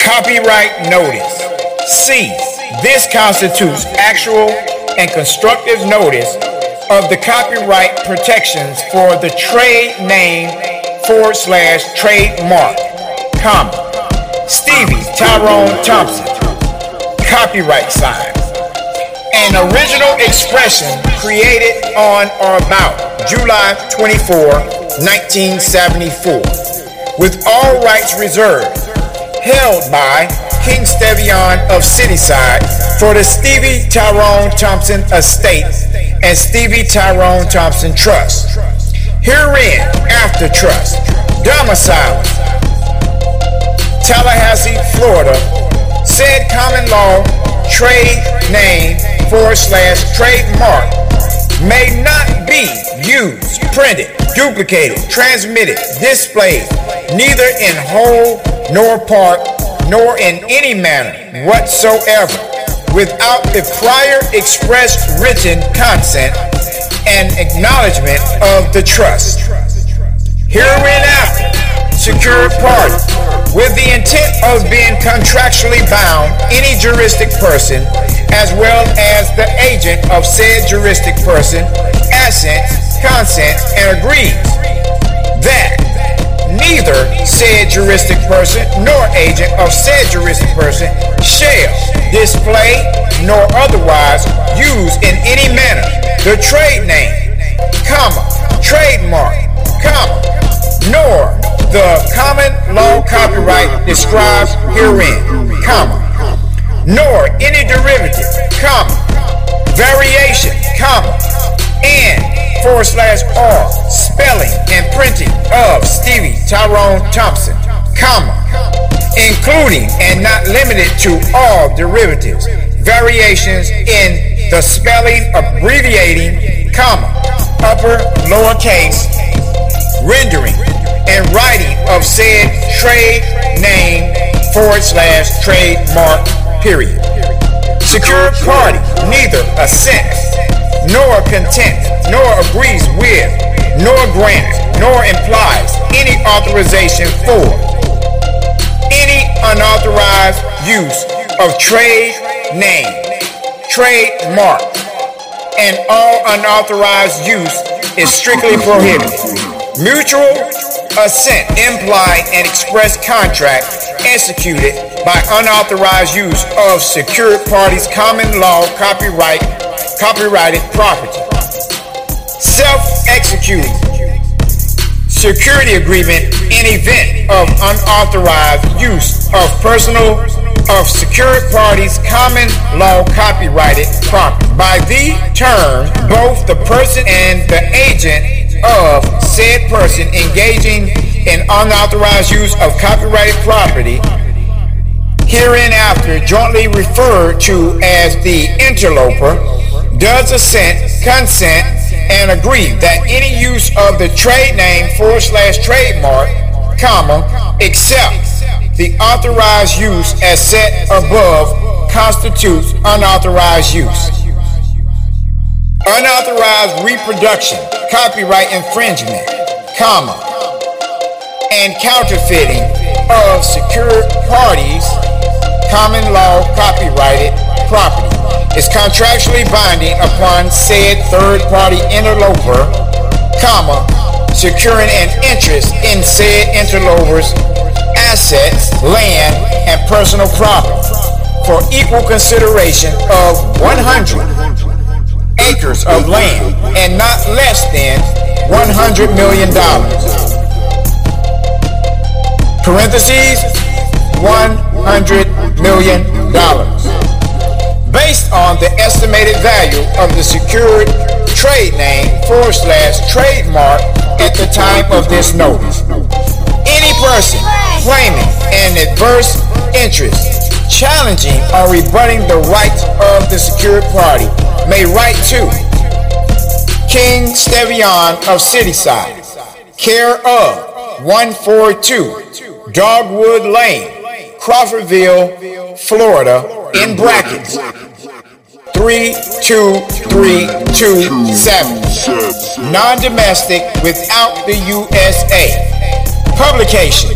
Copyright notice. C. This constitutes actual and constructive notice of the copyright protections for the trade name forward slash trademark, comma, Stevie Tyrone Thompson, copyright sign. An original expression created on or about July 24, 1974, with all rights reserved, held by King Stevian of Cityside for the Stevie Tyrone Thompson Estate and Stevie Tyrone Thompson Trust. Herein, after trust, domicile, Tallahassee, Florida, said common law trade name forward slash trademark may not be used, printed, duplicated, transmitted, displayed, neither in whole nor part, nor in any manner whatsoever, without the prior express written consent and acknowledgement of the trust. Hereinafter, secured party, with the intent of being contractually bound, any juristic person, as well as the agent of said juristic person, assents, consents, and agrees that neither said juristic person nor agent of said juristic person shall display nor otherwise use in any manner the trade name, comma, trademark, comma, nor the common law copyright described herein, comma, nor any derivative, comma, variation, comma, and forward slash R spelling and printing of Stevie Tyrone Thompson, comma, including and not limited to all derivatives, variations in the spelling, abbreviating, comma, upper, lowercase, rendering, and writing of said trade name forward slash trademark period. Secured party neither assents nor contents nor agrees with nor grants nor implies any authorization for any unauthorized use of trade name, trademark, and all unauthorized use is strictly prohibited. Mutual assent, implied, and express contract executed by unauthorized use of secured parties' common law copyright copyrighted property. Self-executing security agreement in event of unauthorized use of personal of secured parties common law copyrighted property. By the term, both the person and the agent of said person engaging in unauthorized use of copyrighted property, hereinafter jointly referred to as the interloper, does assent, consent, and agree that any use of the trade name forward slash trademark, comma, except the authorized use as set above constitutes unauthorized use. Unauthorized reproduction, copyright infringement, comma, and counterfeiting of secured is contractually binding upon said third party interloper, comma, securing an interest in said interloper's assets, land, and personal property for equal consideration of 100 acres of land and not less than $100 million. Parentheses, $100 million. Based on the estimated value of the secured trade name forward slash trademark at the time of this notice. Any person claiming an adverse interest, challenging or rebutting the rights of the secured party may write to King Stevian of Cityside, care of 142 Dogwood Lane, Crawfordville, Florida, in brackets three two three two seven. Non-domestic without the USA. Publication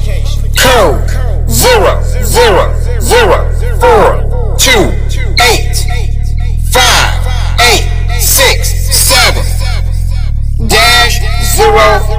code zero zero zero four two eight five eight six seven dash zero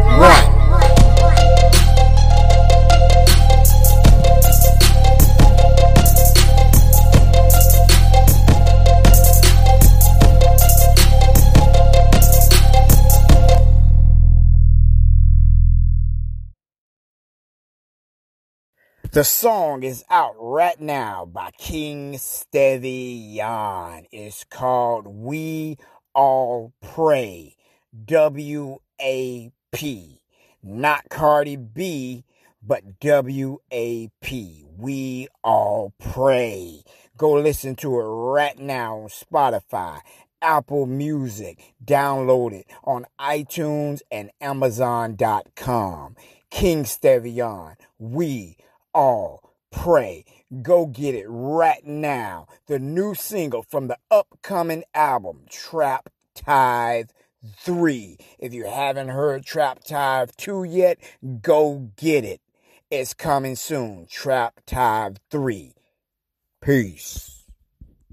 The song is out right now by King Stevian. It's called We All Pray. W A P. Not Cardi B, but W A P. We All Pray. Go listen to it right now on Spotify, Apple Music. Download it on iTunes and Amazon.com. King Stevian. We all pray. Go get it right now. The new single from the upcoming album, Trap Tithe 3. If you haven't heard Trap Tithe 2 yet, go get it. It's coming soon. Trap Tithe 3. Peace.